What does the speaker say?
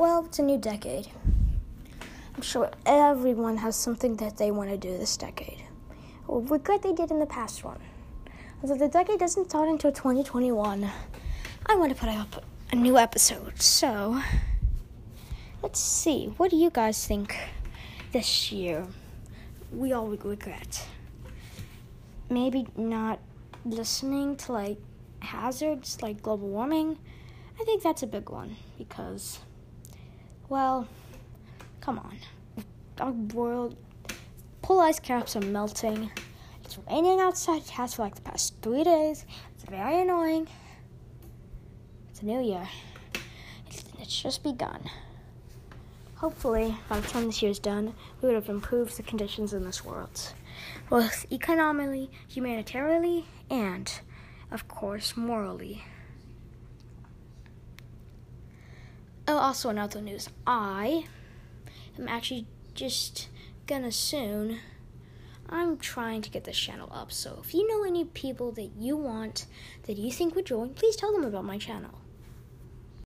it's a new decade. I'm sure everyone has something that they want to do this decade. Or regret they did in the past one. Although the decade doesn't start until 2021, I want to put up a new episode. So, let's see. What do you guys think this year we all regret? Maybe not listening to like hazards like global warming. I think that's a big one because, well, come on. Our world, polar ice caps are melting. It's raining outside. It has for like the past three days. It's very annoying. It's a new year. It's, it's just begun. Hopefully, by the time this year is done, we would have improved the conditions in this world, both economically, humanitarily, and, of course, morally. Oh, also, in other news, I am actually just gonna soon I'm trying to get this channel up, so if you know any people that you want that you think would join, please tell them about my channel.